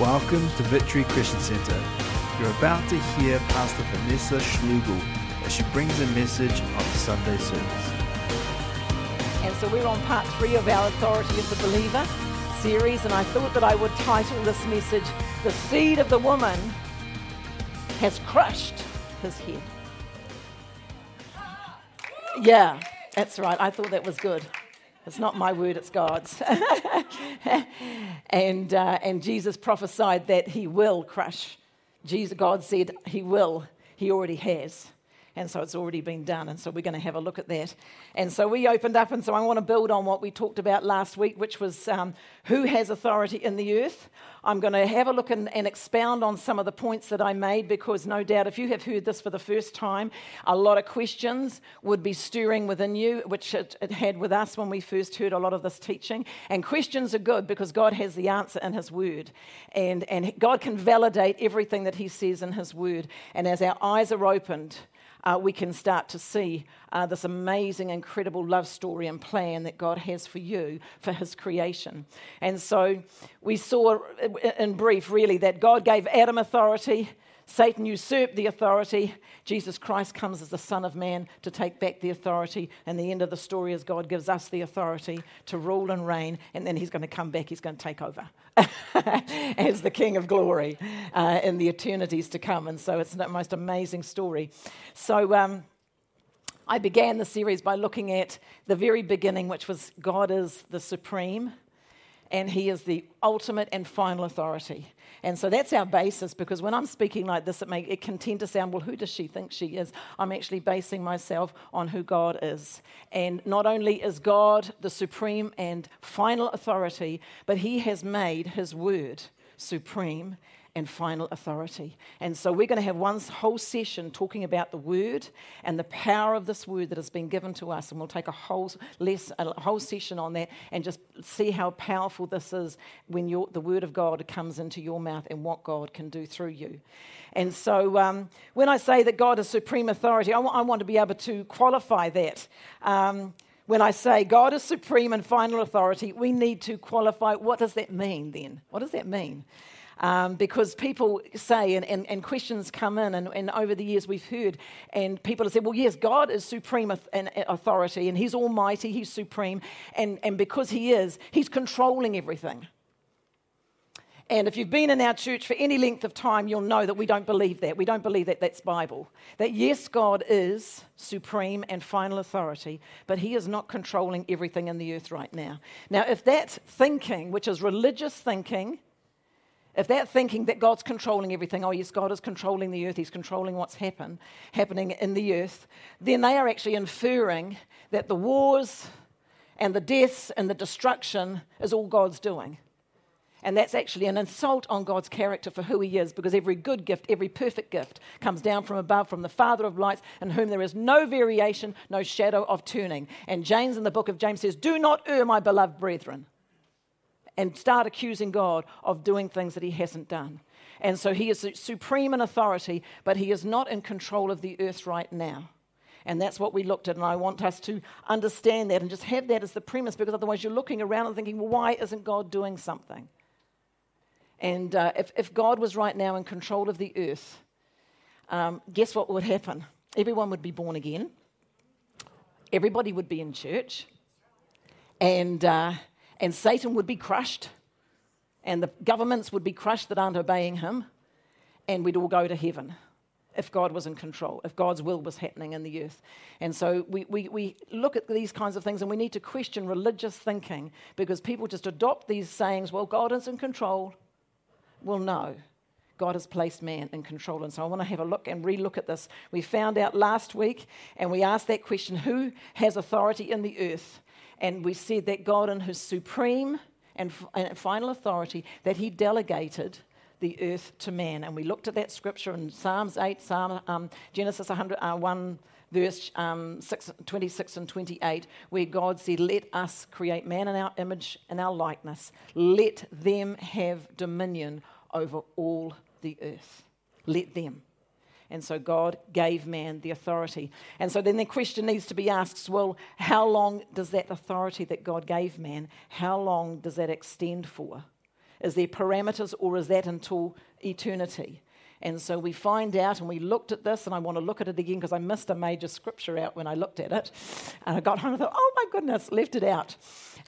Welcome to Victory Christian Center. You're about to hear Pastor Vanessa Schlugel as she brings a message on Sunday service. And so we're on part three of our Authority of the Believer series, and I thought that I would title this message, The Seed of the Woman Has Crushed His Head. Yeah, that's right. I thought that was good. It's not my word, it's God's. and, uh, and Jesus prophesied that he will crush. Jesus, God said he will. He already has. And so it's already been done. And so we're going to have a look at that. And so we opened up, and so I want to build on what we talked about last week, which was um, who has authority in the earth. I'm going to have a look and, and, expound on some of the points that I made because no doubt if you have heard this for the first time, a lot of questions would be stirring within you, which it, it had with us when we first heard a lot of this teaching. And questions are good because God has the answer in His Word. And, and God can validate everything that He says in His Word. And as our eyes are opened, uh, we can start to see uh, this amazing, incredible love story and plan that God has for you, for His creation. And so we saw in brief, really, that God gave Adam authority Satan usurped the authority. Jesus Christ comes as the Son of Man to take back the authority. And the end of the story is God gives us the authority to rule and reign. And then he's going to come back, he's going to take over as the King of glory uh, in the eternities to come. And so it's the most amazing story. So, um, I began the series by looking at the very beginning, which was God is the supreme and he is the ultimate and final authority. And so that's our basis because when I'm speaking like this, it, may, it can tend to sound, well, who does she think she is? I'm actually basing myself on who God is. And not only is God the supreme and final authority, but he has made his word supreme and final authority. And so we're going to have one whole session talking about the word and the power of this word that has been given to us. And we'll take a whole, less, a whole session on that and just see how powerful this is when the word of God comes into your mouth and what God can do through you. And so um, when I say that God is supreme authority, I, w- I want to be able to qualify that. Um, when I say God is supreme and final authority, we need to qualify what does that mean then? What does that mean? Um, because people say, and, and, and questions come in, and, and, over the years we've heard, and people have said, well, yes, God is supreme authority, and He's almighty, He's supreme, and, and because He is, He's controlling everything. And if you've been in our church for any length of time, you'll know that we don't believe that. We don't believe that that's Bible. That yes, God is supreme and final authority, but He is not controlling everything in the earth right now. Now, if that thinking, which is religious thinking, if that thinking that God's controlling everything, oh yes, God is controlling the earth, He's controlling what's happen, happening in the earth, then they are actually inferring that the wars and the deaths and the destruction is all God's doing. And that's actually an insult on God's character for who He is, because every good gift, every perfect gift comes down from above, from the Father of lights, in whom there is no variation, no shadow of turning. And James in the book of James says, Do not err, my beloved brethren and start accusing God of doing things that he hasn't done. And so he is supreme in authority, but he is not in control of the earth right now. And that's what we looked at. And I want us to understand that and just have that as the premise because otherwise you're looking around and thinking, well, why isn't God doing something? And uh, if, if God was right now in control of the earth, um, guess what would happen? Everyone would be born again, everybody would be in church, and uh, and Satan would be crushed, and the governments would be crushed that aren't obeying him, and we'd all go to heaven if God was in control, if God's will was happening in the earth. And so we, we, we look at these kinds of things and we need to question religious thinking because people just adopt these sayings, well, God is in control. Well, no. God has placed man in control. And so I want to have a look and relook at this. We found out last week and we asked that question who has authority in the earth? And we said that God, in his supreme and, and final authority, that he delegated the earth to man. And we looked at that scripture in Psalms 8, Psalm, um, Genesis 100, uh, 1, verse um, 6, 26 and 28, where God said, Let us create man in our image and our likeness. Let them have dominion over all the earth. Let them. And so God gave man the authority. And so then the question needs to be asked well, how long does that authority that God gave man, how long does that extend for? Is there parameters or is that until eternity? And so we find out, and we looked at this, and I want to look at it again because I missed a major scripture out when I looked at it. And I got home and thought, oh my goodness, left it out.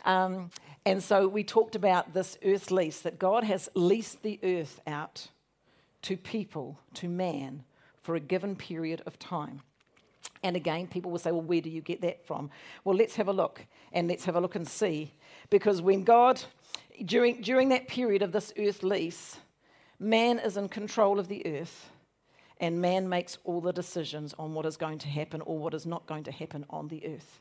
Um, and so we talked about this earth lease, that God has leased the earth out to people, to man, for a given period of time. And again, people will say, well, where do you get that from? Well, let's have a look, and let's have a look and see. Because when God, during, during that period of this earth lease, Man is in control of the earth, and man makes all the decisions on what is going to happen or what is not going to happen on the earth.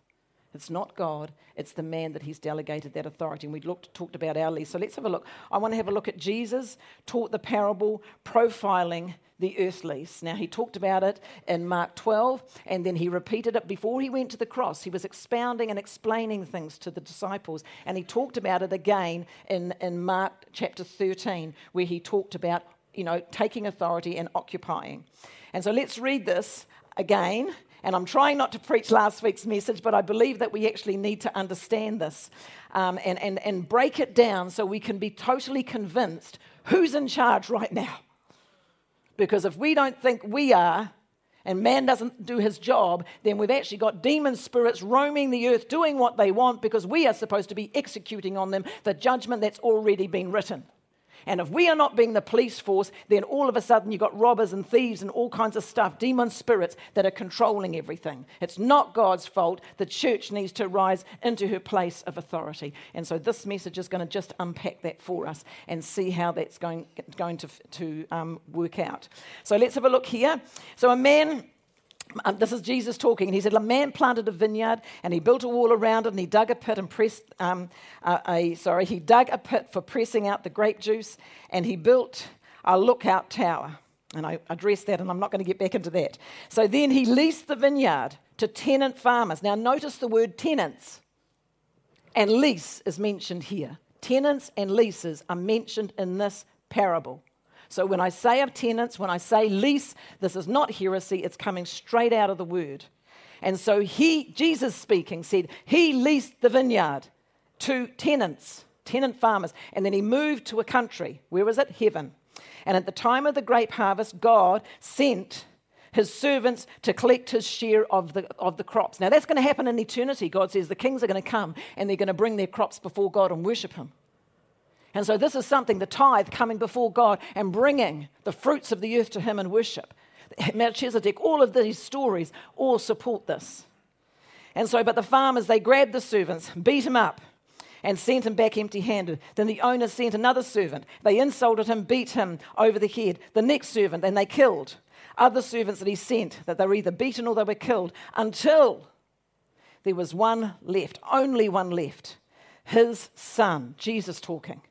It's not God, it's the man that he's delegated that authority. And we looked, talked about our lease. So let's have a look. I want to have a look at Jesus taught the parable profiling the earth lease. Now, he talked about it in Mark 12, and then he repeated it before he went to the cross. He was expounding and explaining things to the disciples, and he talked about it again in, in Mark chapter 13, where he talked about, you know, taking authority and occupying. And so let's read this again. And I'm trying not to preach last week's message, but I believe that we actually need to understand this um, and, and, and break it down so we can be totally convinced who's in charge right now. Because if we don't think we are, and man doesn't do his job, then we've actually got demon spirits roaming the earth doing what they want because we are supposed to be executing on them the judgment that's already been written. And if we are not being the police force, then all of a sudden you've got robbers and thieves and all kinds of stuff, demon spirits that are controlling everything. It's not God's fault. The church needs to rise into her place of authority. And so this message is going to just unpack that for us and see how that's going, going to, to um, work out. So let's have a look here. So a man um, this is Jesus talking, and he said, A man planted a vineyard, and he built a wall around it, and he dug a pit and pressed, um, uh, a, sorry, he dug a pit for pressing out the grape juice, and he built a lookout tower. And I addressed that, and I'm not going to get back into that. So then he leased the vineyard to tenant farmers. Now, notice the word tenants and lease is mentioned here. Tenants and leases are mentioned in this parable. So when I say of tenants, when I say lease, this is not heresy, it's coming straight out of the word. And so he, Jesus speaking, said, He leased the vineyard to tenants, tenant farmers. And then he moved to a country. Where was it? Heaven. And at the time of the grape harvest, God sent his servants to collect his share of the, of the crops. Now, that's going to happen in eternity. God says the kings are going to come and they're going to bring their crops before God and worship him. And so, this is something the tithe coming before God and bringing the fruits of the earth to Him in worship. Melchizedek, all of these stories all support this. And so, but the farmers, they grabbed the servants, beat him up, and sent him back empty handed. Then the owner sent another servant. They insulted him, beat him over the head. The next servant, and they killed other servants that he sent, that they were either beaten or they were killed, until there was one left, only one left his son, Jesus talking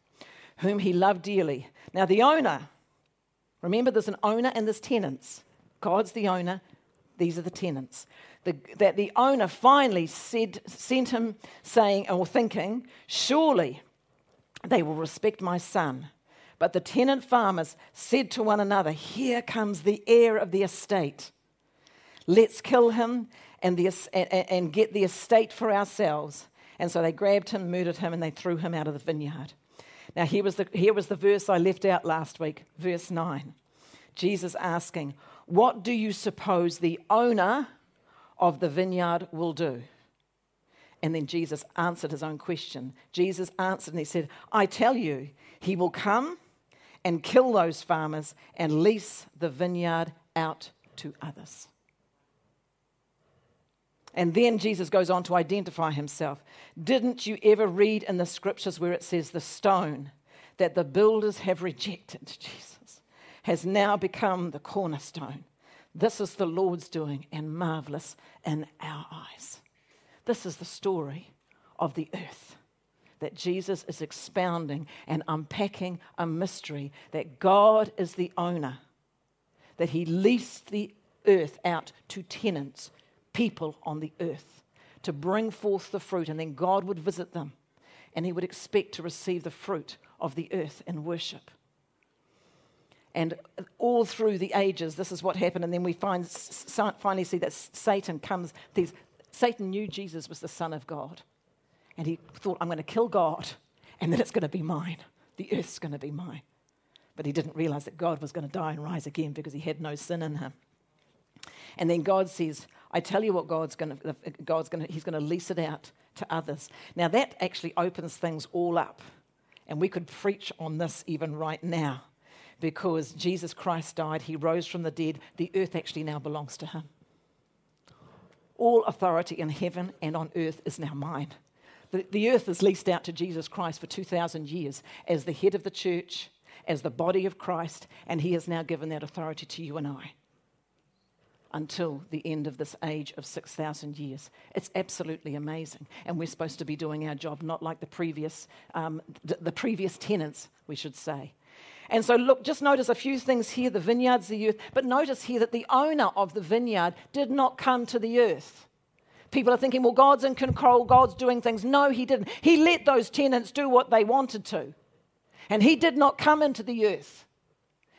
whom he loved dearly. Now, the owner, remember there's an owner and there's tenants. God's the owner, these are the tenants. The, that the owner finally said, sent him saying or thinking, Surely they will respect my son. But the tenant farmers said to one another, Here comes the heir of the estate. Let's kill him and, the, and, and get the estate for ourselves. And so they grabbed him, murdered him, and they threw him out of the vineyard. Now, here was, the, here was the verse I left out last week, verse 9. Jesus asking, What do you suppose the owner of the vineyard will do? And then Jesus answered his own question. Jesus answered and he said, I tell you, he will come and kill those farmers and lease the vineyard out to others. And then Jesus goes on to identify himself. Didn't you ever read in the scriptures where it says the stone that the builders have rejected, Jesus, has now become the cornerstone? This is the Lord's doing and marvelous in our eyes. This is the story of the earth that Jesus is expounding and unpacking a mystery that God is the owner, that He leased the earth out to tenants people on the earth to bring forth the fruit, and then God would visit them and he would expect to receive the fruit of the earth in worship. And all through the ages, this is what happened. And then we find, finally see that Satan comes. These, Satan knew Jesus was the Son of God. And he thought, I'm going to kill God, and then it's going to be mine. The earth's going to be mine. But he didn't realize that God was going to die and rise again because he had no sin in him. And then God says, I tell you what God's going to, God's going to, he's going to lease it out to others. Now that actually opens things all up. And we could preach on this even right now because Jesus Christ died, he rose from the dead. The earth actually now belongs to him. All authority in heaven and on earth is now mine. The, the earth is leased out to Jesus Christ for 2,000 years as the head of the church, as the body of Christ, and he has now given that authority to you and I until the end of this age of 6,000 years. It's absolutely amazing. And we're supposed to be doing our job, not like the previous, um, the previous tenants, we should say. And so, look, just notice a few things here the vineyards, the earth, but notice here that the owner of the vineyard did not come to the earth. People are thinking, well, God's in control, God's doing things. No, He didn't. He let those tenants do what they wanted to. And He did not come into the earth.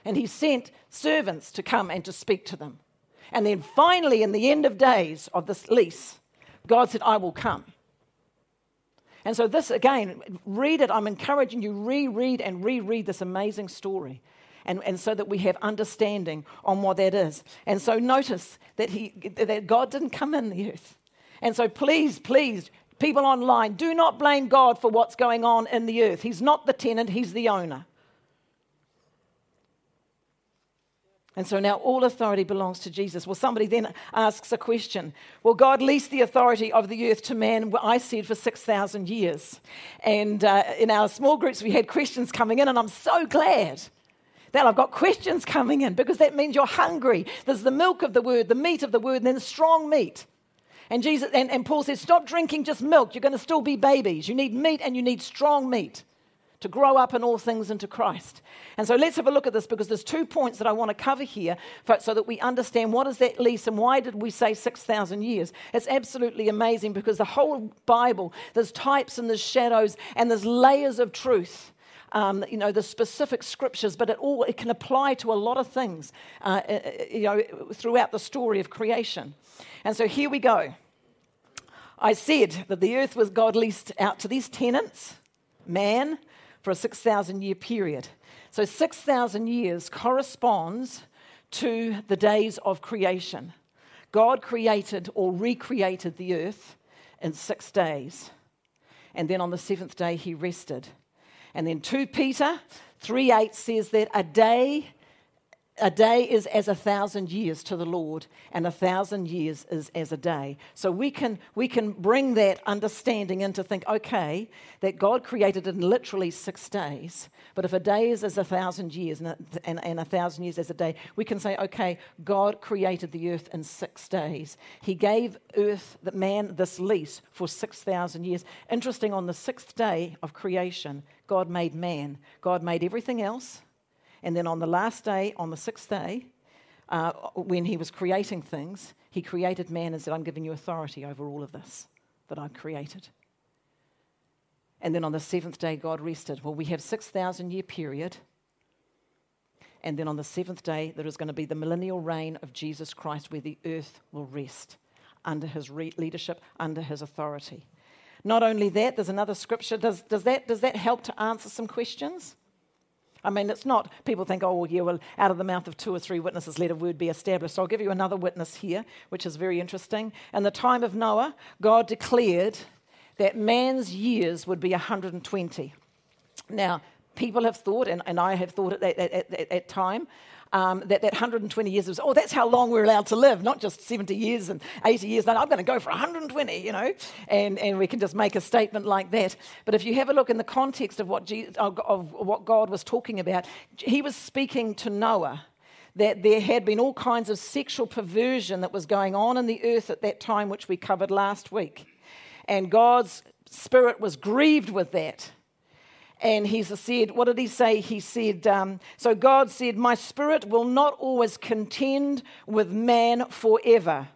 And He sent servants to come and to speak to them. And then finally, in the end of days of this lease, God said, I will come. And so, this again, read it. I'm encouraging you, reread and reread this amazing story. And, and so that we have understanding on what that is. And so, notice that, he, that God didn't come in the earth. And so, please, please, people online, do not blame God for what's going on in the earth. He's not the tenant, He's the owner. And so now all authority belongs to Jesus. Well, somebody then asks a question. Well, God leased the authority of the earth to man, I said, for 6,000 years. And uh, in our small groups, we had questions coming in, and I'm so glad that I've got questions coming in because that means you're hungry. There's the milk of the word, the meat of the word, and then strong meat. And, Jesus, and, and Paul says, Stop drinking just milk. You're going to still be babies. You need meat and you need strong meat to grow up in all things into Christ. And so let's have a look at this because there's two points that I want to cover here for, so that we understand what is that lease and why did we say 6,000 years. It's absolutely amazing because the whole Bible, there's types and there's shadows and there's layers of truth. Um, you know the specific scriptures, but it all it can apply to a lot of things, uh, uh, uh, you know, throughout the story of creation. And so here we go. I said that the earth was God leased out to these tenants, man, for a 6,000 year period. So 6,000 years corresponds to the days of creation. God created or recreated the earth in six days. And then on the seventh day, he rested. And then 2 Peter 3 8 says that a day a day is as a thousand years to the Lord, and a thousand years is as a day. So we can, we can bring that understanding into think, okay, that God created in literally six days, but if a day is as a thousand years and a, and, and a thousand years as a day, we can say, okay, God created the earth in six days. He gave earth, the man, this lease for 6,000 years. Interesting, on the sixth day of creation, God made man. God made everything else and then on the last day, on the sixth day, uh, when he was creating things, he created man and said, I'm giving you authority over all of this that I've created. And then on the seventh day, God rested. Well, we have 6,000 year period. And then on the seventh day, there is going to be the millennial reign of Jesus Christ where the earth will rest under his re- leadership, under his authority. Not only that, there's another scripture. Does, does, that, does that help to answer some questions? I mean, it's not, people think, oh, yeah, well, out of the mouth of two or three witnesses, let a word be established. So I'll give you another witness here, which is very interesting. In the time of Noah, God declared that man's years would be 120. Now, people have thought, and, and I have thought at that at, at, at time, um, that that 120 years was, oh, that's how long we're allowed to live, not just 70 years and 80 years. No, I'm going to go for 120, you know, and, and we can just make a statement like that. But if you have a look in the context of what, Jesus, of, of what God was talking about, he was speaking to Noah that there had been all kinds of sexual perversion that was going on in the earth at that time, which we covered last week. And God's spirit was grieved with that. And he said, What did he say? He said, um, So God said, My spirit will not always contend with man forever,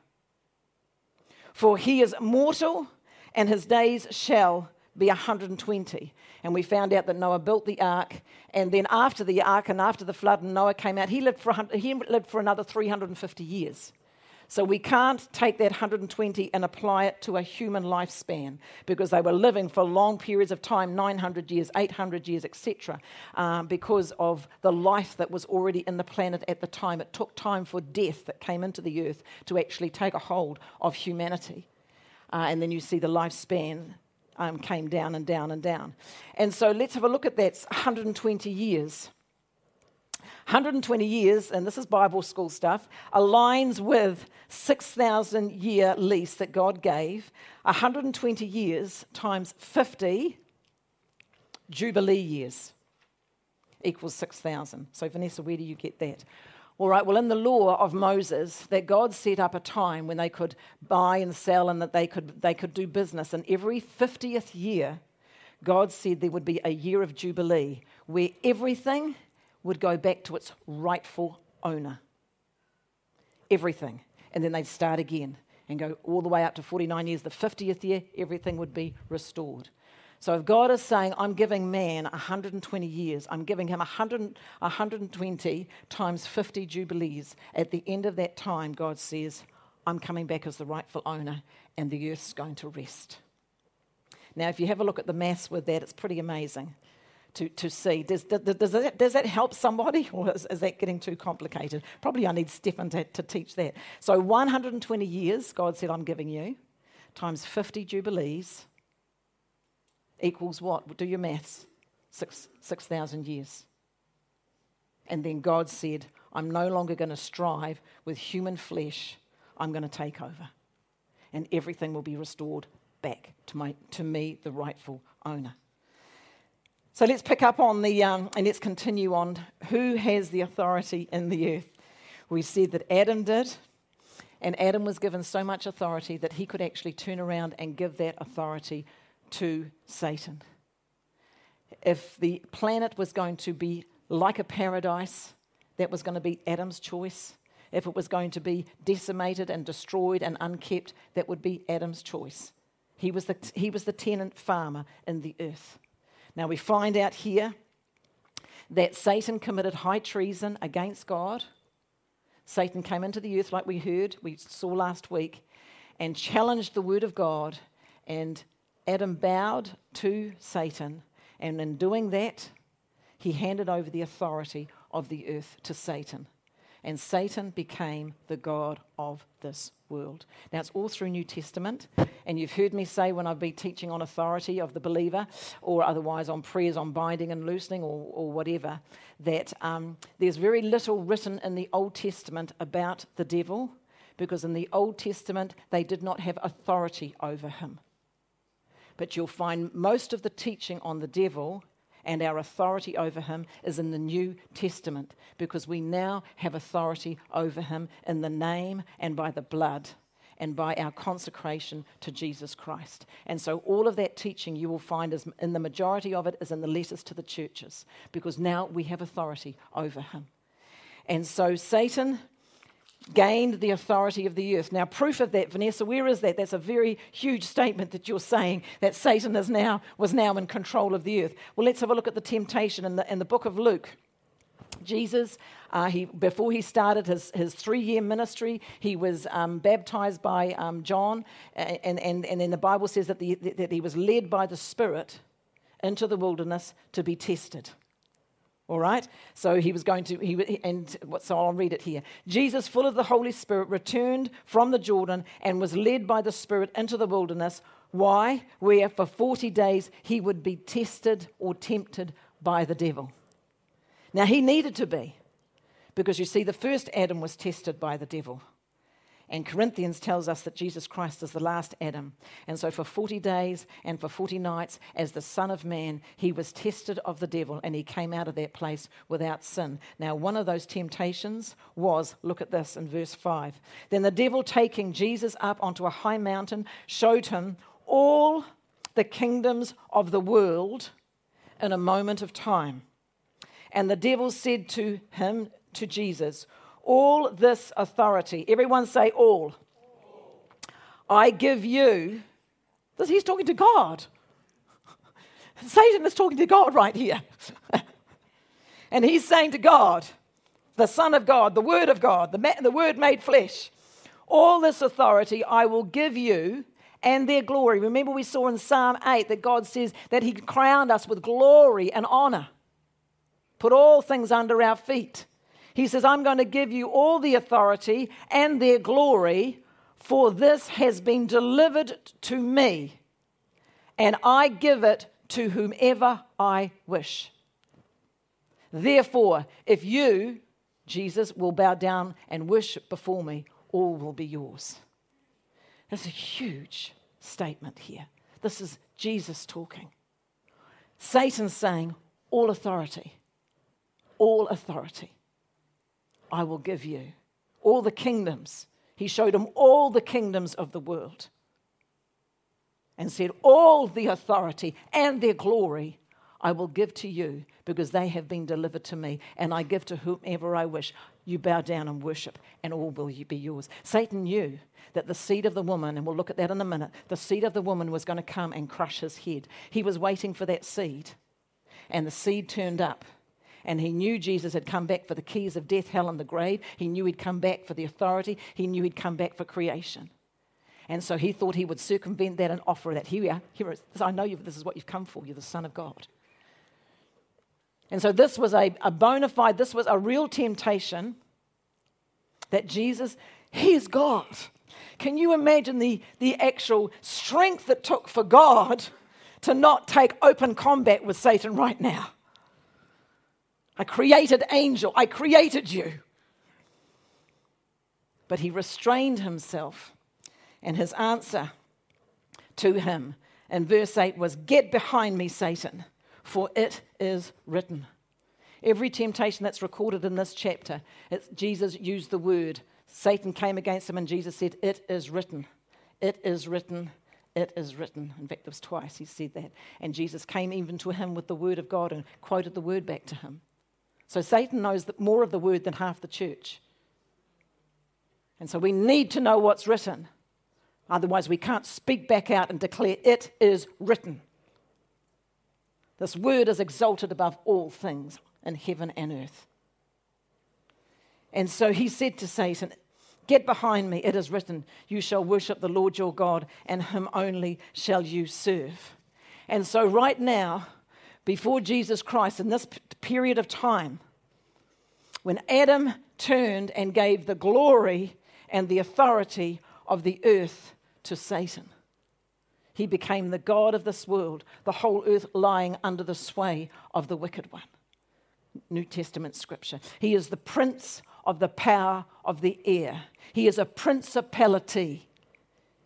for he is mortal and his days shall be 120. And we found out that Noah built the ark, and then after the ark and after the flood, and Noah came out, he lived for, he lived for another 350 years. So we can't take that 120 and apply it to a human lifespan because they were living for long periods of time 900 years, 800 years, etc. Um, because of the life that was already in the planet at the time. It took time for death that came into the earth to actually take a hold of humanity. Uh, and then you see the lifespan um, came down and down and down. And so let's have a look at that 120 years. 120 years, and this is Bible school stuff, aligns with 6,000 year lease that God gave. 120 years times 50 Jubilee years equals 6,000. So, Vanessa, where do you get that? All right, well, in the law of Moses, that God set up a time when they could buy and sell and that they could, they could do business. And every 50th year, God said there would be a year of Jubilee where everything would go back to its rightful owner. Everything. And then they'd start again and go all the way up to 49 years. The 50th year, everything would be restored. So if God is saying, I'm giving man 120 years, I'm giving him 100, 120 times 50 jubilees, at the end of that time, God says, I'm coming back as the rightful owner and the earth's going to rest. Now, if you have a look at the maths with that, it's pretty amazing to, to see. Does, does, that, does that help somebody, or is, is, that getting too complicated? Probably I need Stefan to, to teach that. So 120 years, God said, I'm giving you, times 50 jubilees equals what? Do your maths. 6,000 6, years. And then God said, I'm no longer going to strive with human flesh. I'm going to take over. And everything will be restored back to, my, to me, the rightful owner. So let's pick up on the, um, and let's continue on. Who has the authority in the earth? We said that Adam did, and Adam was given so much authority that he could actually turn around and give that authority to Satan. If the planet was going to be like a paradise, that was going to be Adam's choice. If it was going to be decimated and destroyed and unkept, that would be Adam's choice. He was the, he was the tenant farmer in the earth. Now we find out here that Satan committed high treason against God. Satan came into the earth, like we heard, we saw last week, and challenged the word of God. And Adam bowed to Satan. And in doing that, he handed over the authority of the earth to Satan and Satan became the God of this world. Now, it's all through New Testament, and you've heard me say when I've been teaching on authority of the believer, or otherwise on prayers on binding and loosening, or, or whatever, that um, there's very little written in the Old Testament about the devil, because in the Old Testament they did not have authority over him. But you'll find most of the teaching on the devil and our authority over him is in the New Testament because we now have authority over him in the name and by the blood and by our consecration to Jesus Christ. And so all of that teaching you will find is in the majority of it is in the letters to the churches because now we have authority over him. And so Satan gained the authority of the earth. Now, proof of that, Vanessa, where is that? That's a very huge statement that you're saying that Satan is now, was now in control of the earth. Well, let's have a look at the temptation in the, in the book of Luke. Jesus, uh, he, before he started his, his three year ministry, he was um, baptized by um, John, and, and, and then the Bible says that, the, that he was led by the Spirit into the wilderness to be tested. All right? So he was going to, he, and so I'll read it here. Jesus, full of the Holy Spirit, returned from the Jordan and was led by the Spirit into the wilderness. Why? Where for 40 days he would be tested or tempted by the devil. Now he needed to be, because you see, the first Adam was tested by the devil. And Corinthians tells us that Jesus Christ is the last Adam. And so, for 40 days and for 40 nights, as the Son of Man, he was tested of the devil and he came out of that place without sin. Now, one of those temptations was look at this in verse 5. Then the devil, taking Jesus up onto a high mountain, showed him all the kingdoms of the world in a moment of time. And the devil said to him, to Jesus, all this authority. Everyone say all. I give you. He's talking to God. Satan is talking to God right here. and he's saying to God, the Son of God, the Word of God, the, the Word made flesh, All this authority I will give you and their glory. Remember, we saw in Psalm 8 that God says that He crowned us with glory and honor, put all things under our feet. He says, I'm going to give you all the authority and their glory, for this has been delivered to me, and I give it to whomever I wish. Therefore, if you, Jesus, will bow down and worship before me, all will be yours. That's a huge statement here. This is Jesus talking. Satan's saying, All authority, all authority, I will give you. All the kingdoms. He showed him all the kingdoms of the world and said, All the authority and their glory I will give to you because they have been delivered to me, and I give to whomever I wish. You bow down and worship, and all will be yours. Satan knew that the seed of the woman, and we'll look at that in a minute, the seed of the woman was going to come and crush his head. He was waiting for that seed, and the seed turned up. And he knew Jesus had come back for the keys of death, hell, and the grave. He knew he'd come back for the authority. He knew he'd come back for creation. And so he thought he would circumvent that and offer that. Here we are. Here is, I know you, this is what you've come for. You're the Son of God. And so this was a, a bona fide, this was a real temptation that Jesus, He is God. Can you imagine the, the actual strength it took for God to not take open combat with Satan right now? I created angel, I created you. But he restrained himself, and his answer to him in verse 8 was, Get behind me, Satan for it is written. Every temptation that's recorded in this chapter, Jesus used the word. Satan came against him, and Jesus said, It is written. It is written. It is written. In fact, it was twice he said that. And Jesus came even to him with the word of God and quoted the word back to him. So Satan knows more of the word than half the church. And so we need to know what's written. Otherwise, we can't speak back out and declare, It is written. This word is exalted above all things in heaven and earth. And so he said to Satan, Get behind me, it is written, You shall worship the Lord your God, and him only shall you serve. And so, right now, before Jesus Christ, in this period of time, when Adam turned and gave the glory and the authority of the earth to Satan, he became the God of this world, the whole earth lying under the sway of the wicked one. New Testament scripture. He is the prince of the power of the air. He is a principality.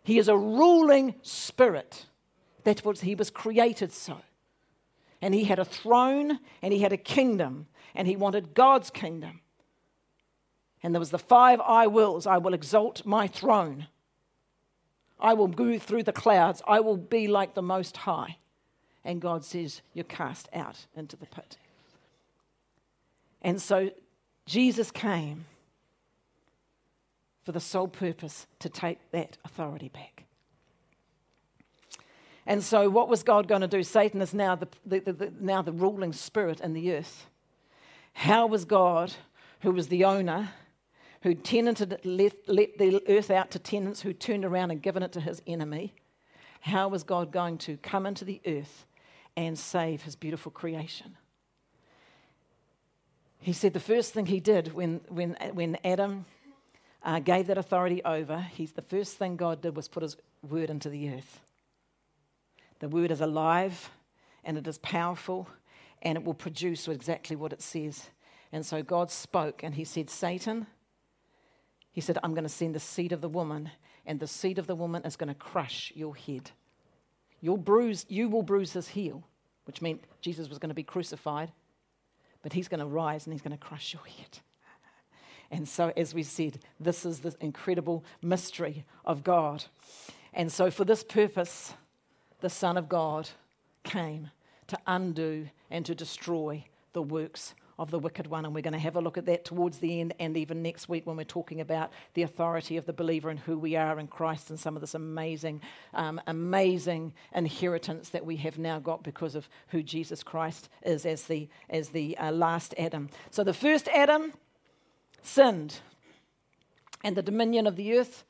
He is a ruling spirit. That was, he was created so. And he had a throne and he had a kingdom and he wanted God's kingdom. And there was the five I wills I will exalt my throne. I will move through the clouds. I will be like the Most High. And God says, You're cast out into the pit. And so Jesus came for the sole purpose to take that authority back. And so, what was God going to do? Satan is now the, the, the, now the ruling spirit in the earth. How was God, who was the owner, who tenanted, let, let the earth out to tenants who turned around and given it to his enemy, how was God going to come into the earth and save his beautiful creation? He said the first thing he did when, when, when Adam uh, gave that authority over, he's, the first thing God did was put his word into the earth. The word is alive and it is powerful and it will produce exactly what it says. And so God spoke and he said, Satan, he said, I'm going to send the seed of the woman, and the seed of the woman is going to crush your head. You'll bruise, you will bruise his heel, which meant Jesus was going to be crucified, but he's going to rise and he's going to crush your head. And so, as we said, this is the incredible mystery of God. And so, for this purpose, the Son of God came to undo and to destroy the works of the wicked one. And we're going to have a look at that towards the end and even next week when we're talking about the authority of the believer and who we are in Christ and some of this amazing, um, amazing inheritance that we have now got because of who Jesus Christ is as the, as the uh, last Adam. So the first Adam sinned, and the dominion of the earth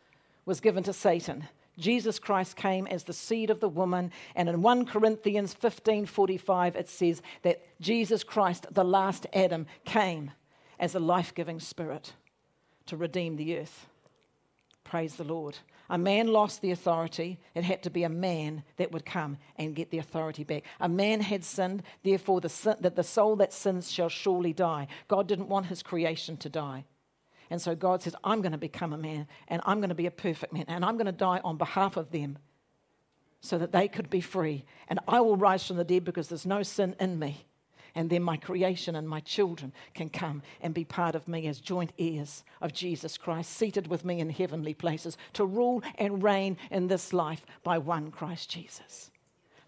was given to Satan. Jesus Christ came as the seed of the woman. And in 1 Corinthians 15 45, it says that Jesus Christ, the last Adam, came as a life giving spirit to redeem the earth. Praise the Lord. A man lost the authority. It had to be a man that would come and get the authority back. A man had sinned, therefore, the sin, that the soul that sins shall surely die. God didn't want his creation to die. And so God says, I'm going to become a man and I'm going to be a perfect man and I'm going to die on behalf of them so that they could be free. And I will rise from the dead because there's no sin in me. And then my creation and my children can come and be part of me as joint heirs of Jesus Christ, seated with me in heavenly places to rule and reign in this life by one Christ Jesus.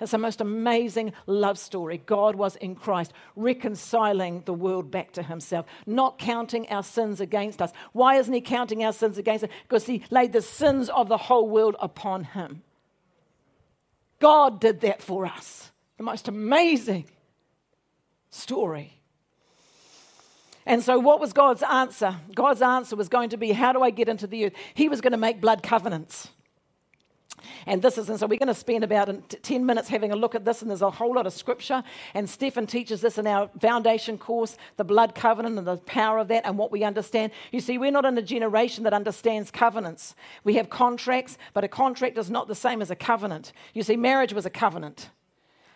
It's the most amazing love story. God was in Christ, reconciling the world back to himself, not counting our sins against us. Why isn't he counting our sins against us? Because he laid the sins of the whole world upon him. God did that for us. The most amazing story. And so, what was God's answer? God's answer was going to be, How do I get into the earth? He was going to make blood covenants. And this is, and so we're going to spend about 10 minutes having a look at this, and there's a whole lot of scripture. And Stefan teaches this in our foundation course the blood covenant and the power of that and what we understand. You see, we're not in a generation that understands covenants. We have contracts, but a contract is not the same as a covenant. You see, marriage was a covenant.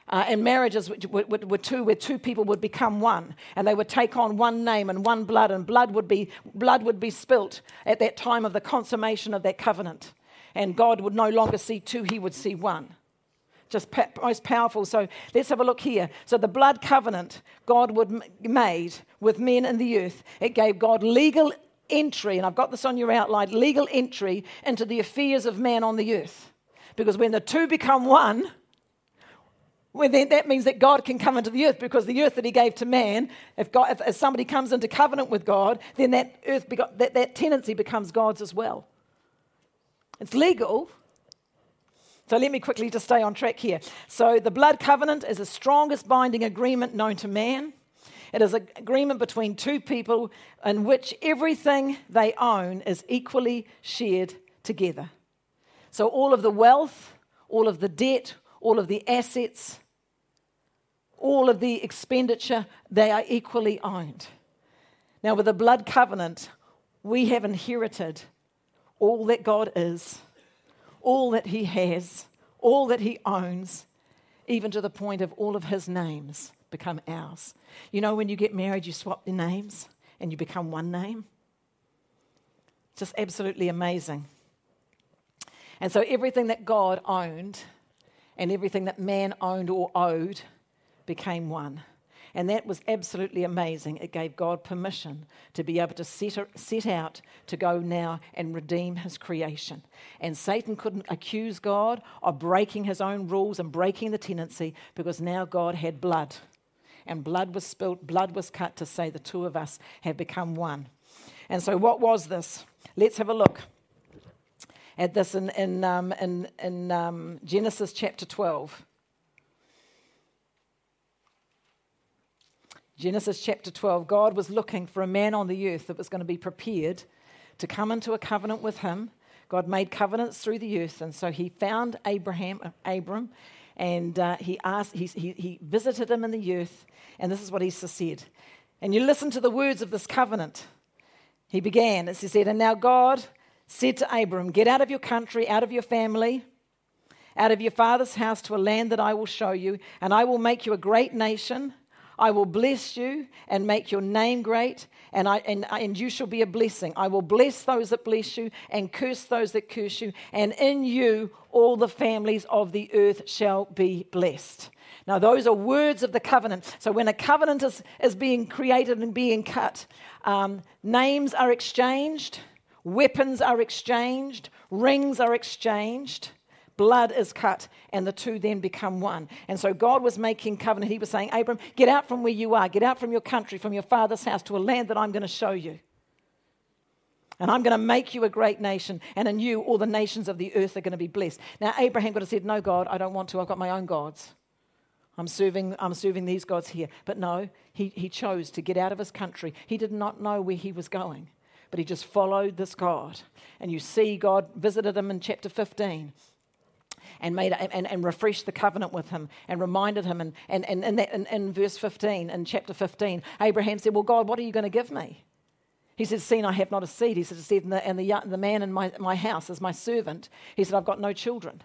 Uh, and marriages were, were, were, two, where two people would become one, and they would take on one name and one blood, and blood would be blood would be spilt at that time of the consummation of that covenant and God would no longer see two, he would see one. Just most powerful. So let's have a look here. So the blood covenant God would made with men in the earth, it gave God legal entry, and I've got this on your outline, legal entry into the affairs of man on the earth. Because when the two become one, well, then that means that God can come into the earth because the earth that He gave to man, if, God, if, if somebody comes into covenant with God, then that earth, that, that tenancy becomes God's as well. It's legal. So let me quickly just stay on track here. So the blood covenant is the strongest binding agreement known to man. It is an agreement between two people in which everything they own is equally shared together. So all of the wealth, all of the debt, all of the assets, all of the expenditure, they are equally owned. Now, with the blood covenant, we have inherited all that God is, all that He has, all that He owns, even to the point of all of His names become ours. You know, when you get married, you swap the names and you become one name. Just absolutely amazing. And so everything that God owned and everything that man owned or owed became one. And that was absolutely amazing. It gave God permission to be able to set, set out to go now and redeem his creation. And Satan couldn't accuse God of breaking his own rules and breaking the tenancy because now God had blood. And blood was spilt, blood was cut to say the two of us have become one. And so, what was this? Let's have a look at this in, in, um, in, in um, Genesis chapter 12. Genesis chapter 12, God was looking for a man on the earth that was going to be prepared to come into a covenant with him. God made covenants through the earth, and so he found Abraham, Abram, and uh, he asked, he, he, he visited him in the earth, and this is what he said. And you listen to the words of this covenant. He began, as he said, and now God said to Abram, Get out of your country, out of your family, out of your father's house to a land that I will show you, and I will make you a great nation. I will bless you and make your name great, and, I, and, and you shall be a blessing. I will bless those that bless you and curse those that curse you, and in you all the families of the earth shall be blessed. Now, those are words of the covenant. So, when a covenant is, is being created and being cut, um, names are exchanged, weapons are exchanged, rings are exchanged blood is cut, and the two then become one. And so God was making covenant. He was saying, Abram, get out from where you are, get out from your country, from your father's house to a land that I'm going to show you. And I'm going to make you a great nation, and in you all the nations of the earth are going to be blessed. Now, Abraham could have said, No, God, I don't want to. I've got my own gods. I'm serving, I'm serving these gods here. But no, he, he chose to get out of his country. He did not know where he was going. but he just followed this God. And you see God visited him in chapter 15 and made and, and refreshed the covenant with him and reminded him. And, and, and in, that, in, in verse 15, in chapter 15, Abraham said, Well, God, what are you going to give me? He said, Seeing I have not a seed. He said, and the, and the, the man in my, my house is my servant. He said, I've got no children.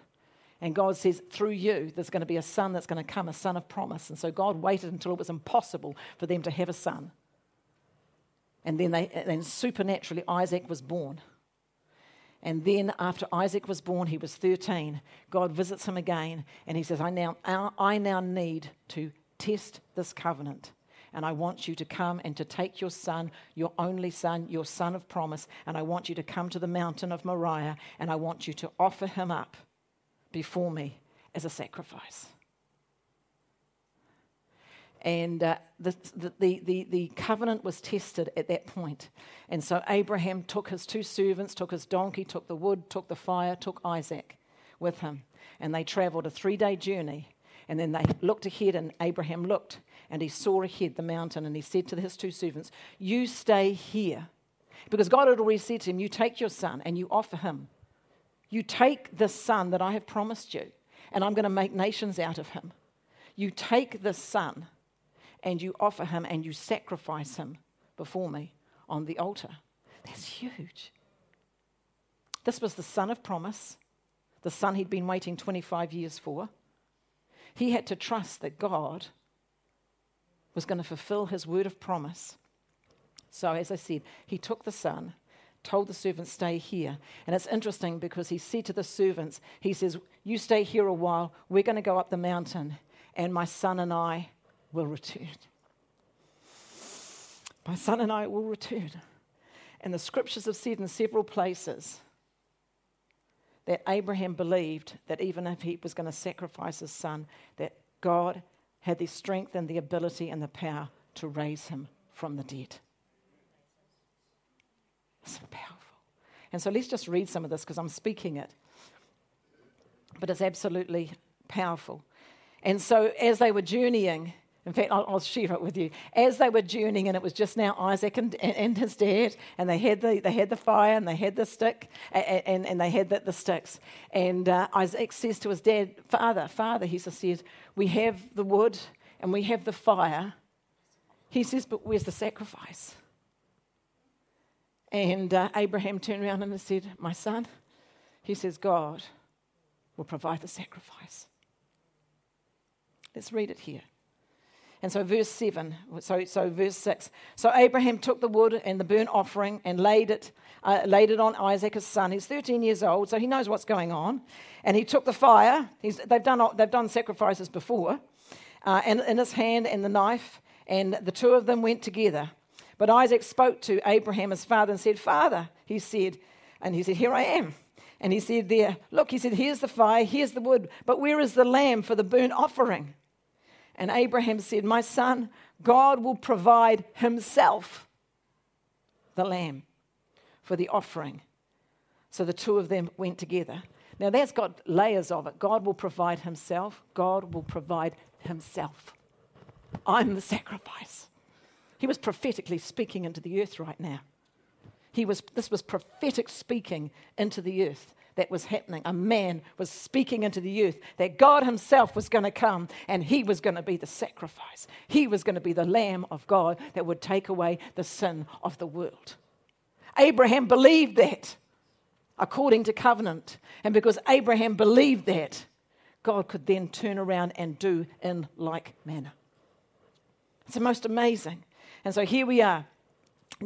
And God says, through you, there's going to be a son that's going to come, a son of promise. And so God waited until it was impossible for them to have a son. And then, they, and supernaturally, Isaac was born. And then, after Isaac was born, he was 13. God visits him again, and he says, I now, uh, I now need to test this covenant. And I want you to come and to take your son, your only son, your son of promise, and I want you to come to the mountain of Moriah, and I want you to offer him up before me as a sacrifice. And uh, the, the, the, the covenant was tested at that point. And so Abraham took his two servants, took his donkey, took the wood, took the fire, took Isaac with him. And they traveled a three day journey. And then they looked ahead, and Abraham looked, and he saw ahead the mountain. And he said to his two servants, You stay here. Because God had already said to him, You take your son and you offer him you take the son that I have promised you, and I'm going to make nations out of him. You take the son and you offer him and you sacrifice him before me on the altar. That's huge. This was the son of promise, the son he'd been waiting 25 years for. He had to trust that God was going to fulfill his word of promise. So, as I said, he took the son told the servants, Stay here. And it's interesting because he said to the servants, He says, You stay here a while. We're going to go up the mountain, and my son and I will return. My son and I will return. And the scriptures have said in several places that Abraham believed that even if he was going to sacrifice his son, that God had the strength and the ability and the power to raise him from the dead. It's powerful. And so let's just read some of this because I'm speaking it. But it's absolutely powerful. And so as they were journeying, in fact, I'll, I'll, share it with you. As they were journeying, and it was just now Isaac and, and, and, his dad, and they had the, they had the fire and they had the stick, and, and, and they had the, the sticks. And uh, Isaac says to his dad, Father, Father, he says, we have the wood and we have the fire. He says, but where's the sacrifice? And uh, Abraham turned around and said, My son, he says, God will provide the sacrifice. Let's read it here. And so, verse 7, so, so verse 6. So, Abraham took the wood and the burnt offering and laid it, uh, laid it on Isaac, his son. He's 13 years old, so he knows what's going on. And he took the fire. He's, they've, done, they've done sacrifices before. Uh, and in his hand and the knife, and the two of them went together. But Isaac spoke to Abraham, his father, and said, Father, he said, and he said, Here I am. And he said, There, look, he said, Here's the fire, here's the wood, but where is the lamb for the burnt offering? And Abraham said, My son, God will provide himself the lamb for the offering. So the two of them went together. Now that's got layers of it. God will provide himself, God will provide himself. I'm the sacrifice. He was prophetically speaking into the earth right now. He was, this was prophetic speaking into the earth that was happening. A man was speaking into the youth that God Himself was going to come and He was going to be the sacrifice. He was going to be the Lamb of God that would take away the sin of the world. Abraham believed that according to covenant. And because Abraham believed that, God could then turn around and do in like manner. It's the most amazing. And so here we are.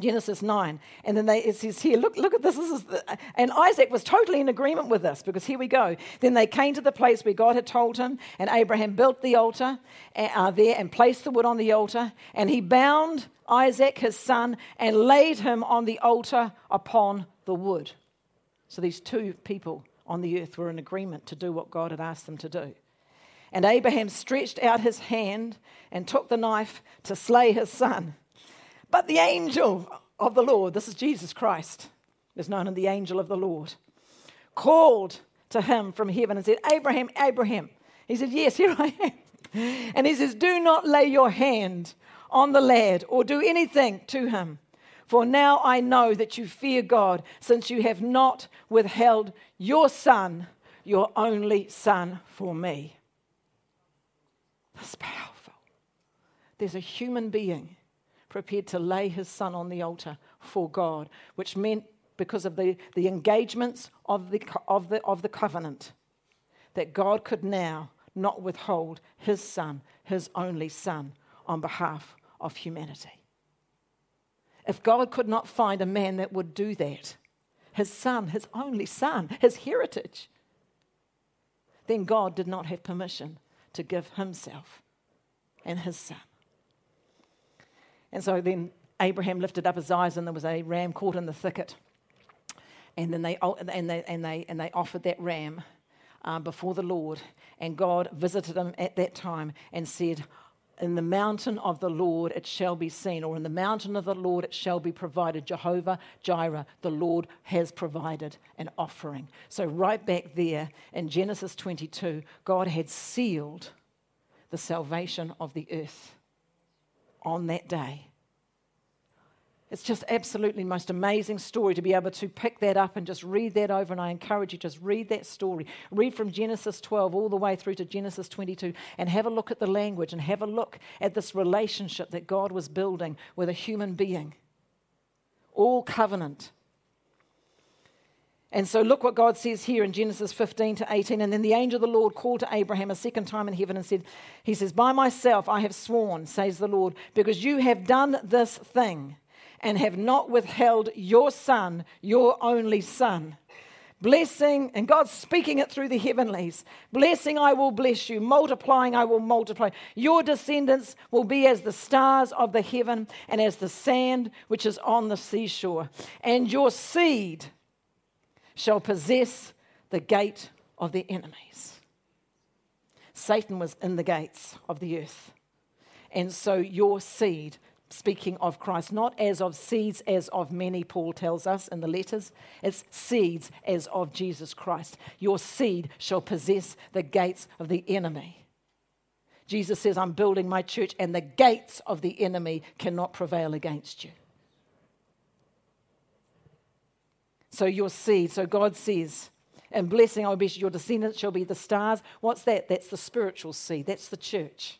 Genesis 9. And then they, it says here, look, look at this. this is the, and Isaac was totally in agreement with this because here we go. Then they came to the place where God had told him, and Abraham built the altar uh, there and placed the wood on the altar. And he bound Isaac, his son, and laid him on the altar upon the wood. So these two people on the earth were in agreement to do what God had asked them to do. And Abraham stretched out his hand and took the knife to slay his son. But the angel of the Lord, this is Jesus Christ, is known as the angel of the Lord, called to him from heaven and said, Abraham, Abraham. He said, Yes, here I am. And he says, Do not lay your hand on the lad or do anything to him. For now I know that you fear God, since you have not withheld your son, your only son, for me. That's powerful. There's a human being prepared to lay his son on the altar for God, which meant because of the, the engagements of the, of, the, of the covenant, that God could now not withhold his son, his only son, on behalf of humanity. If God could not find a man that would do that, his son, his only son, his heritage, then God did not have permission to give himself and his son. And so then Abraham lifted up his eyes, and there was a ram caught in the thicket. And then they, and they, and they, and they offered that ram uh, before the Lord. And God visited him at that time and said, in the mountain of the Lord it shall be seen, or in the mountain of the Lord it shall be provided. Jehovah Jireh, the Lord has provided an offering. So, right back there in Genesis 22, God had sealed the salvation of the earth on that day. It's just absolutely most amazing story to be able to pick that up and just read that over. And I encourage you just read that story. Read from Genesis 12 all the way through to Genesis 22 and have a look at the language and have a look at this relationship that God was building with a human being. All covenant. And so look what God says here in Genesis 15 to 18. And then the angel of the Lord called to Abraham a second time in heaven and said, He says, By myself I have sworn, says the Lord, because you have done this thing and have not withheld your son, your only son. Blessing, and God's speaking it through the heavenlies. Blessing, I will bless you. Multiplying, I will multiply. Your descendants will be as the stars of the heaven and as the sand which is on the seashore. And your seed shall possess the gate of the enemies. Satan was in the gates of the earth. And so your seed speaking of Christ, not as of seeds, as of many, Paul tells us in the letters. It's seeds as of Jesus Christ. Your seed shall possess the gates of the enemy. Jesus says, I'm building my church, and the gates of the enemy cannot prevail against you. So, your seed, so God says, and blessing I will be your descendants shall be the stars. What's that? That's the spiritual seed, that's the church.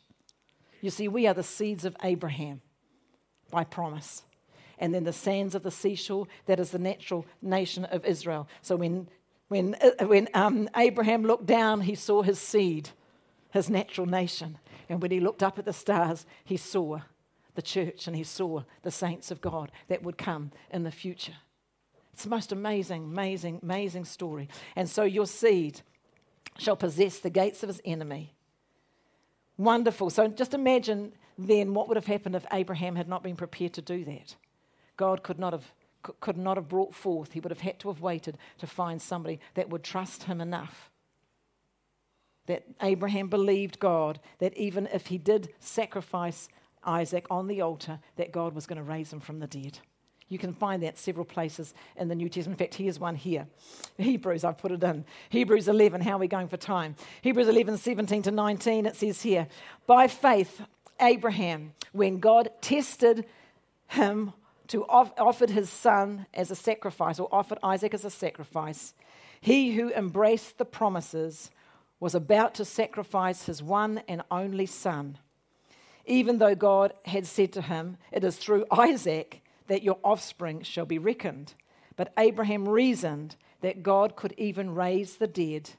You see, we are the seeds of Abraham by promise. And then the sands of the seashore, that is the natural nation of Israel. So when, when, uh, when um, Abraham looked down, he saw his seed, his natural nation. And when he looked up at the stars, he saw the church and he saw the saints of God that would come in the future. It's the most amazing, amazing, amazing story. And so your seed shall possess the gates of his enemy. Wonderful. So just imagine then what would have happened if Abraham had not been prepared to do that? God could not have, could not have brought forth, he would have had to have waited to find somebody that would trust him enough. That Abraham believed God, that even if he did sacrifice Isaac on the altar, that God was going to raise him from the dead. You can find that several places in the New Testament. In fact, here's one here. Hebrews, I've put it in. Hebrews 11, how are we going for time? Hebrews 11, 17 to 19, it says here, By faith, Abraham, when God tested him to off, offered his son as a sacrifice, or offered Isaac as a sacrifice, he who embraced the promises was about to sacrifice his one and only son. Even though God had said to him, It is through Isaac that your offspring shall be reckoned. But Abraham reasoned that God could even raise the dead,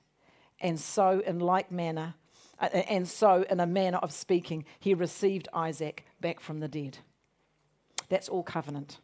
and so, in like manner, uh, and so, in a manner of speaking, he received Isaac back from the dead. That's all covenant.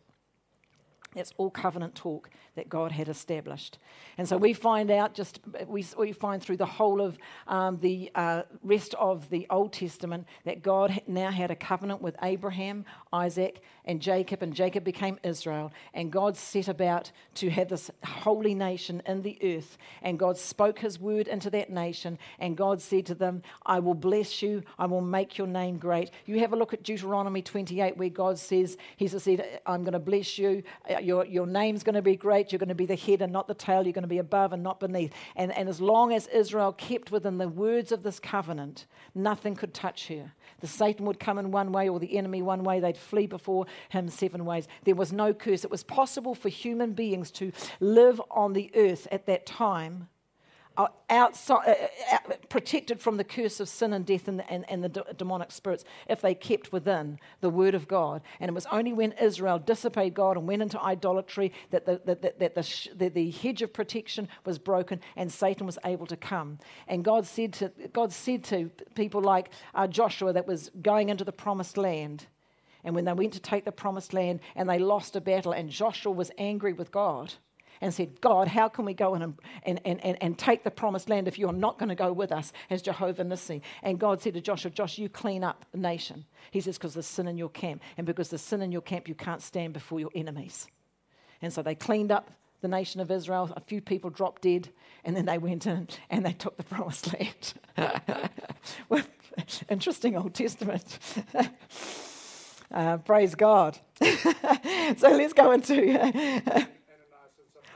That's all covenant talk that God had established. And so we find out just, we, we find through the whole of um, the uh, rest of the Old Testament that God now had a covenant with Abraham, Isaac, and Jacob, and Jacob became Israel. And God set about to have this holy nation in the earth. And God spoke his word into that nation. And God said to them, I will bless you, I will make your name great. You have a look at Deuteronomy 28, where God says, He said, I'm going to bless you your, your name's going to be great. You're going to be the head and not the tail. You're going to be above and not beneath. And, and as long as Israel kept within the words of this covenant, nothing could touch her. The Satan would come in one way or the enemy one way. They'd flee before him seven ways. There was no curse. It was possible for human beings to live on the earth at that time outside, uh, uh, protected from the curse of sin and death and the, and, and the demonic spirits if they kept within the word of God. And it was only when Israel disobeyed God and went into idolatry that the, that, that, that the, sh- the, the, hedge of protection was broken and Satan was able to come. And God said to, God said to people like uh, Joshua that was going into the promised land. And when they went to take the promised land and they lost a battle, and Joshua was angry with God and said, God, how can we go in and, and, and, and take the promised land if you're not going to go with us as Jehovah Nissi? And God said to Joshua, Josh, you clean up the nation. He says, because there's sin in your camp. And because there's sin in your camp, you can't stand before your enemies. And so they cleaned up the nation of Israel. A few people dropped dead, and then they went in and they took the promised land. well, interesting Old Testament. Uh, praise God. so let's go into.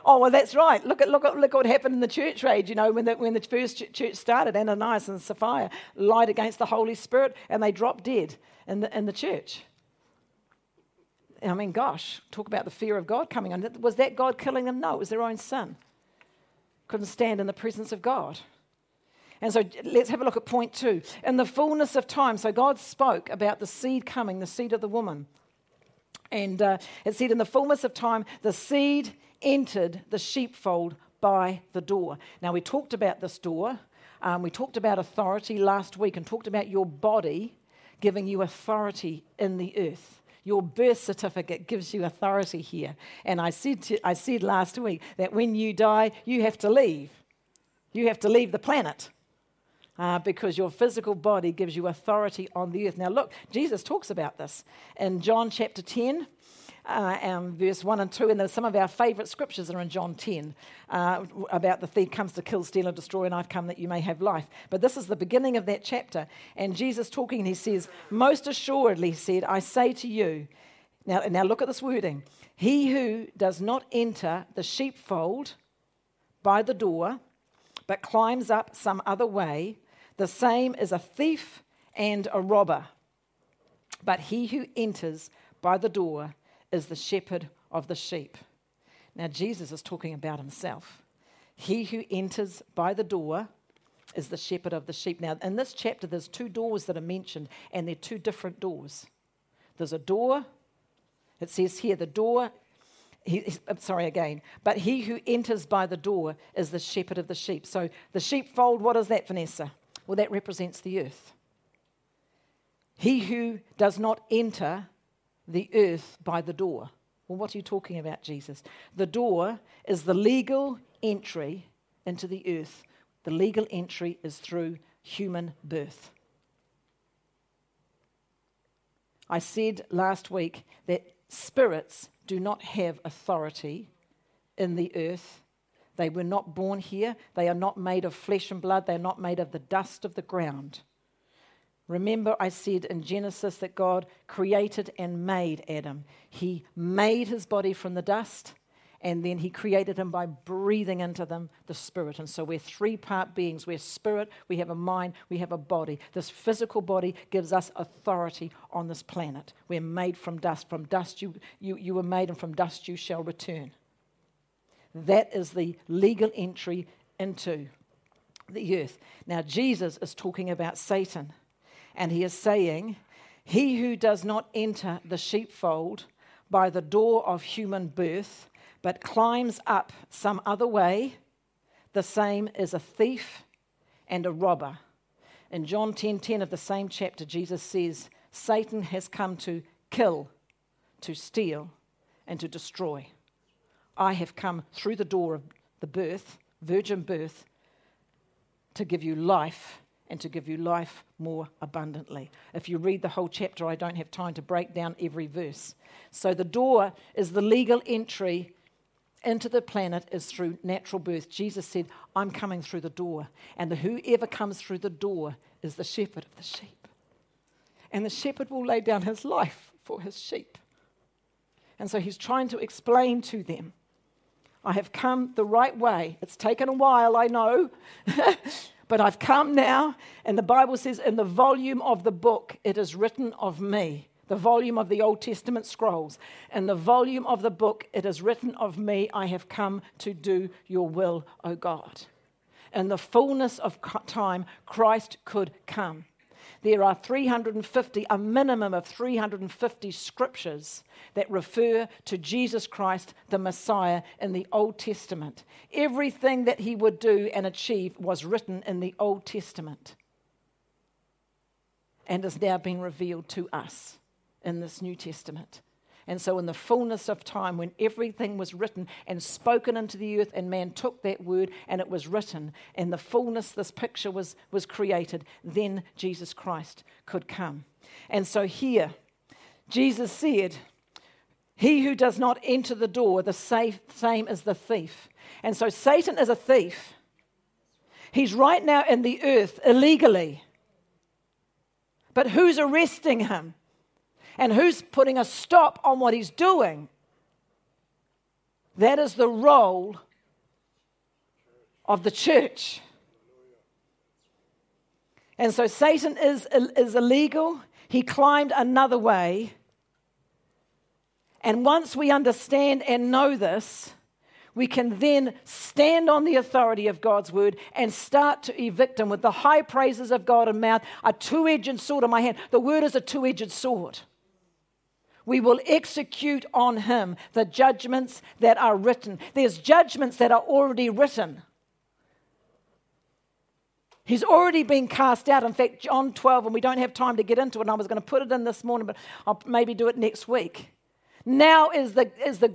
Oh, well, that's right. Look at, look at, look at what happened in the church age, you know, when the, when the first church started. Ananias and Sapphira lied against the Holy Spirit and they dropped dead in the, in the church. I mean, gosh, talk about the fear of God coming on. Was that God killing them? No, it was their own sin. Couldn't stand in the presence of God. And so let's have a look at point two. In the fullness of time, so God spoke about the seed coming, the seed of the woman. And uh, it said, in the fullness of time, the seed entered the sheepfold by the door. Now, we talked about this door. Um, we talked about authority last week and talked about your body giving you authority in the earth. Your birth certificate gives you authority here. And I said, to, I said last week that when you die, you have to leave. You have to leave the planet. Uh, because your physical body gives you authority on the earth. Now, look, Jesus talks about this in John chapter 10 uh, um, verse 1 and 2, and some of our favourite scriptures are in John 10 uh, about the thief comes to kill, steal, and destroy, and I've come that you may have life. But this is the beginning of that chapter, and Jesus talking, he says, Most assuredly, he said, I say to you, now, now look at this wording, he who does not enter the sheepfold by the door, but climbs up some other way, the same is a thief and a robber. But he who enters by the door is the shepherd of the sheep. Now, Jesus is talking about himself. He who enters by the door is the shepherd of the sheep. Now, in this chapter, there's two doors that are mentioned, and they're two different doors. There's a door, it says here, the door, he, sorry again, but he who enters by the door is the shepherd of the sheep. So the sheepfold, what is that, Vanessa? Well, that represents the earth. He who does not enter the earth by the door. Well, what are you talking about, Jesus? The door is the legal entry into the earth. The legal entry is through human birth. I said last week that spirits do not have authority in the earth. They were not born here. They are not made of flesh and blood. They are not made of the dust of the ground. Remember, I said in Genesis that God created and made Adam. He made his body from the dust, and then he created him by breathing into them the spirit. And so we're three part beings. We're spirit, we have a mind, we have a body. This physical body gives us authority on this planet. We're made from dust. From dust you, you, you were made, and from dust you shall return. That is the legal entry into the earth. Now, Jesus is talking about Satan. And he is saying, He who does not enter the sheepfold by the door of human birth, but climbs up some other way, the same is a thief and a robber. In John 10:10 10, 10 of the same chapter, Jesus says, Satan has come to kill, to steal, and to destroy. I have come through the door of the birth, virgin birth, to give you life and to give you life more abundantly. If you read the whole chapter, I don't have time to break down every verse. So the door is the legal entry into the planet is through natural birth. Jesus said, I'm coming through the door. And the whoever comes through the door is the shepherd of the sheep. And the shepherd will lay down his life for his sheep. And so he's trying to explain to them I have come the right way. It's taken a while, I know, but I've come now. And the Bible says, in the volume of the book, it is written of me. The volume of the Old Testament scrolls. In the volume of the book, it is written of me, I have come to do your will, O God. In the fullness of time, Christ could come there are 350, a minimum of 350 scriptures that refer to Jesus Christ, the Messiah, in the Old Testament. Everything that he would do and achieve was written in the Old Testament and has now been revealed to us in this New Testament. And so, in the fullness of time, when everything was written and spoken into the earth, and man took that word and it was written, and the fullness, this picture was, was created, then Jesus Christ could come. And so, here, Jesus said, He who does not enter the door, the same as the thief. And so, Satan is a thief. He's right now in the earth illegally. But who's arresting him? And who's putting a stop on what he's doing. That is the role of the church. And so Satan is, is illegal. He climbed another way. And once we understand and know this, we can then stand on the authority of God's word and start to evict him with the high praises of God in mouth, a two edged sword in my hand. The word is a two edged sword we will execute on him the judgments that are written. There's judgments that are already written. He's already been cast out. In fact, John 12, and we don't have time to get into it, and I was going to put it in this morning, but I'll maybe do it next week. Now is the, is the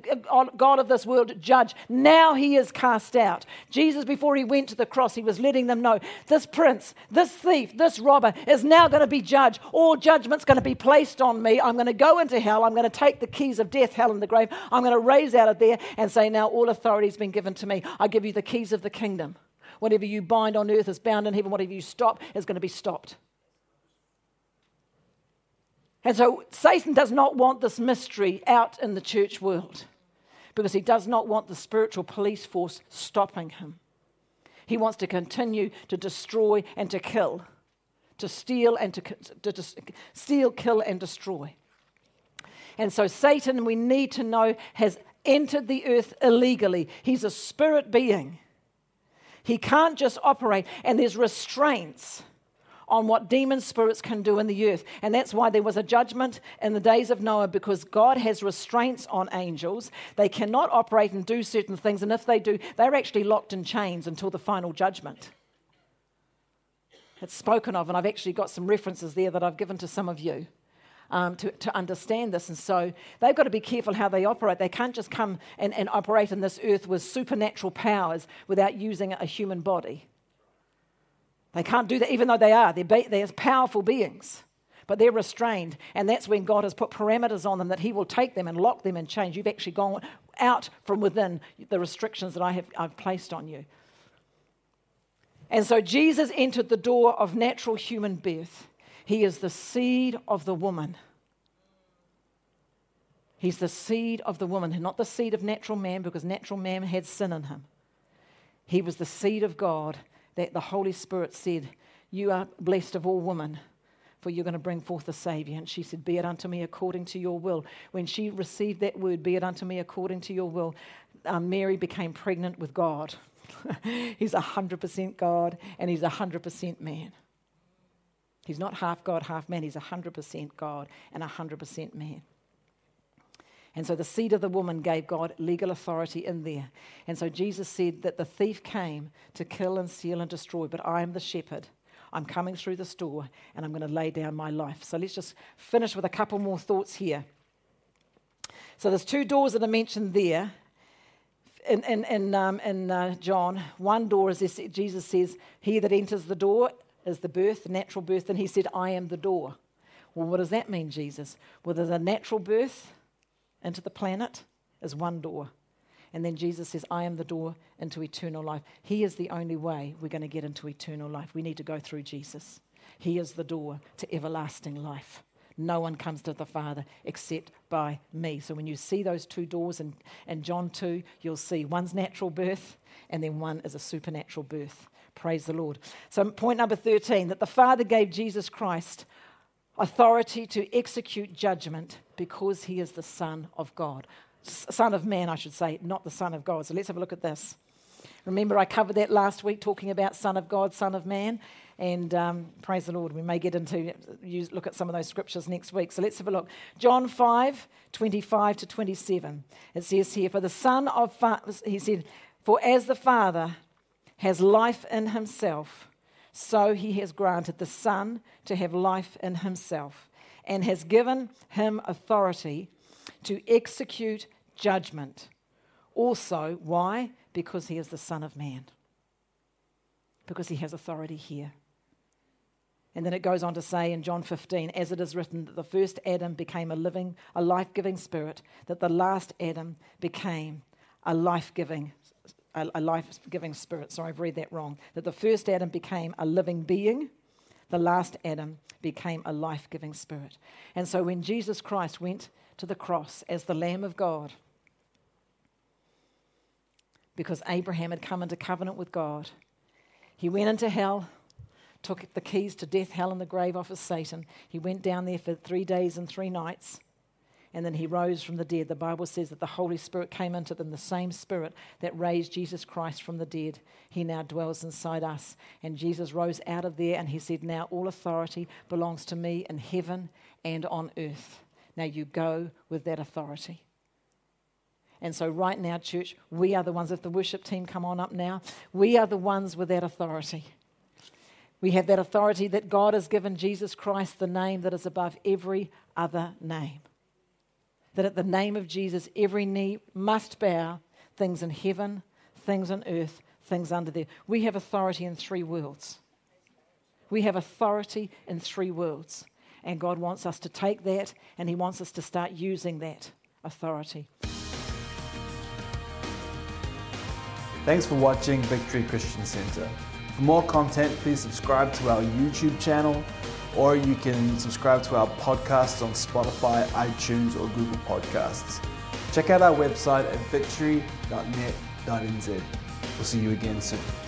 God of this world judge. Now he is cast out. Jesus, before he went to the cross, he was letting them know this prince, this thief, this robber is now going to be judged. All judgment's going to be placed on me. I'm going to go into hell. I'm going to take the keys of death, hell, and the grave. I'm going to raise out of there and say, Now all authority has been given to me. I give you the keys of the kingdom. Whatever you bind on earth is bound in heaven. Whatever you stop is going to be stopped. And so Satan does not want this mystery out in the church world because he does not want the spiritual police force stopping him. He wants to continue to destroy and to kill, to steal and to, to, to steal, kill and destroy. And so Satan, we need to know, has entered the earth illegally. He's a spirit being. He can't just operate, and there's restraints on what demon spirits can do in the earth. And that's why there was a judgment in the days of Noah because God has restraints on angels. They cannot operate and do certain things. And if they do, they're actually locked in chains until the final judgment. It's spoken of, and I've actually got some references there that I've given to some of you. Um, to, to understand this. And so they've got to be careful how they operate. They can't just come and, and operate in this earth with supernatural powers without using a human body. They can't do that, even though they are. They're, they're powerful beings, but they're restrained. And that's when God has put parameters on them that He will take them and lock them and change. You've actually gone out from within the restrictions that I have I've placed on you. And so Jesus entered the door of natural human birth. He is the seed of the woman. He's the seed of the woman, not the seed of natural man, because natural man had sin in him. He was the seed of God that the Holy Spirit said, You are blessed of all women, for you're going to bring forth a Savior. And she said, Be it unto me according to your will. When she received that word, Be it unto me according to your will, um, Mary became pregnant with God. he's 100% God and he's 100% man. He's not half God, half man. He's 100% God and 100% man. And so the seed of the woman gave God legal authority in there. And so Jesus said that the thief came to kill and steal and destroy, but I am the shepherd. I'm coming through this door and I'm going to lay down my life. So let's just finish with a couple more thoughts here. So there's two doors that are mentioned there in, in, in, um, in uh, John. One door is this Jesus says, He that enters the door is the birth, the natural birth. And he said, I am the door. Well, what does that mean, Jesus? Well, there's a natural birth into the planet is one door. And then Jesus says, I am the door into eternal life. He is the only way we're going to get into eternal life. We need to go through Jesus. He is the door to everlasting life. No one comes to the Father except by me. So when you see those two doors in, in John 2, you'll see one's natural birth and then one is a supernatural birth. Praise the Lord. So, point number 13 that the Father gave Jesus Christ authority to execute judgment because he is the Son of God. Son of man, I should say, not the Son of God. So let's have a look at this. Remember, I covered that last week talking about Son of God, Son of Man. And um, praise the Lord, we may get into, use, look at some of those scriptures next week. So let's have a look. John 5, 25 to 27. It says here, For the Son of, he said, For as the Father has life in himself, so he has granted the Son to have life in himself, and has given him authority to execute judgment. Also, why? Because he is the Son of Man. Because he has authority here. And then it goes on to say in John 15, as it is written, that the first Adam became a living, a life giving spirit, that the last Adam became a life giving a, life giving spirit. Sorry, I've read that wrong. That the first Adam became a living being, the last Adam became a life giving spirit. And so when Jesus Christ went to the cross as the Lamb of God, because Abraham had come into covenant with God, he went into hell, took the keys to death, hell, and the grave off of Satan. He went down there for three days and three nights and then he rose from the dead. The Bible says that the Holy Spirit came into them, the same Spirit that raised Jesus Christ from the dead. He now dwells inside us. And Jesus rose out of there and he said, Now all authority belongs to me in heaven and on earth. Now you go with that authority. And so, right now, church, we are the ones, if the worship team come on up now, we are the ones with that authority. We have that authority that God has given Jesus Christ the name that is above every other name that at the name of Jesus, every knee must bow, things in heaven, things on earth, things under there. We have authority in three worlds. We have authority in three worlds. And God wants us to take that and He wants us to start using that authority. Thanks for watching Victory Christian Center. For more content, please subscribe to our YouTube channel or you can subscribe to our podcasts on Spotify, iTunes, or Google Podcasts. Check out our website at victory.net.nz. We'll see you again soon.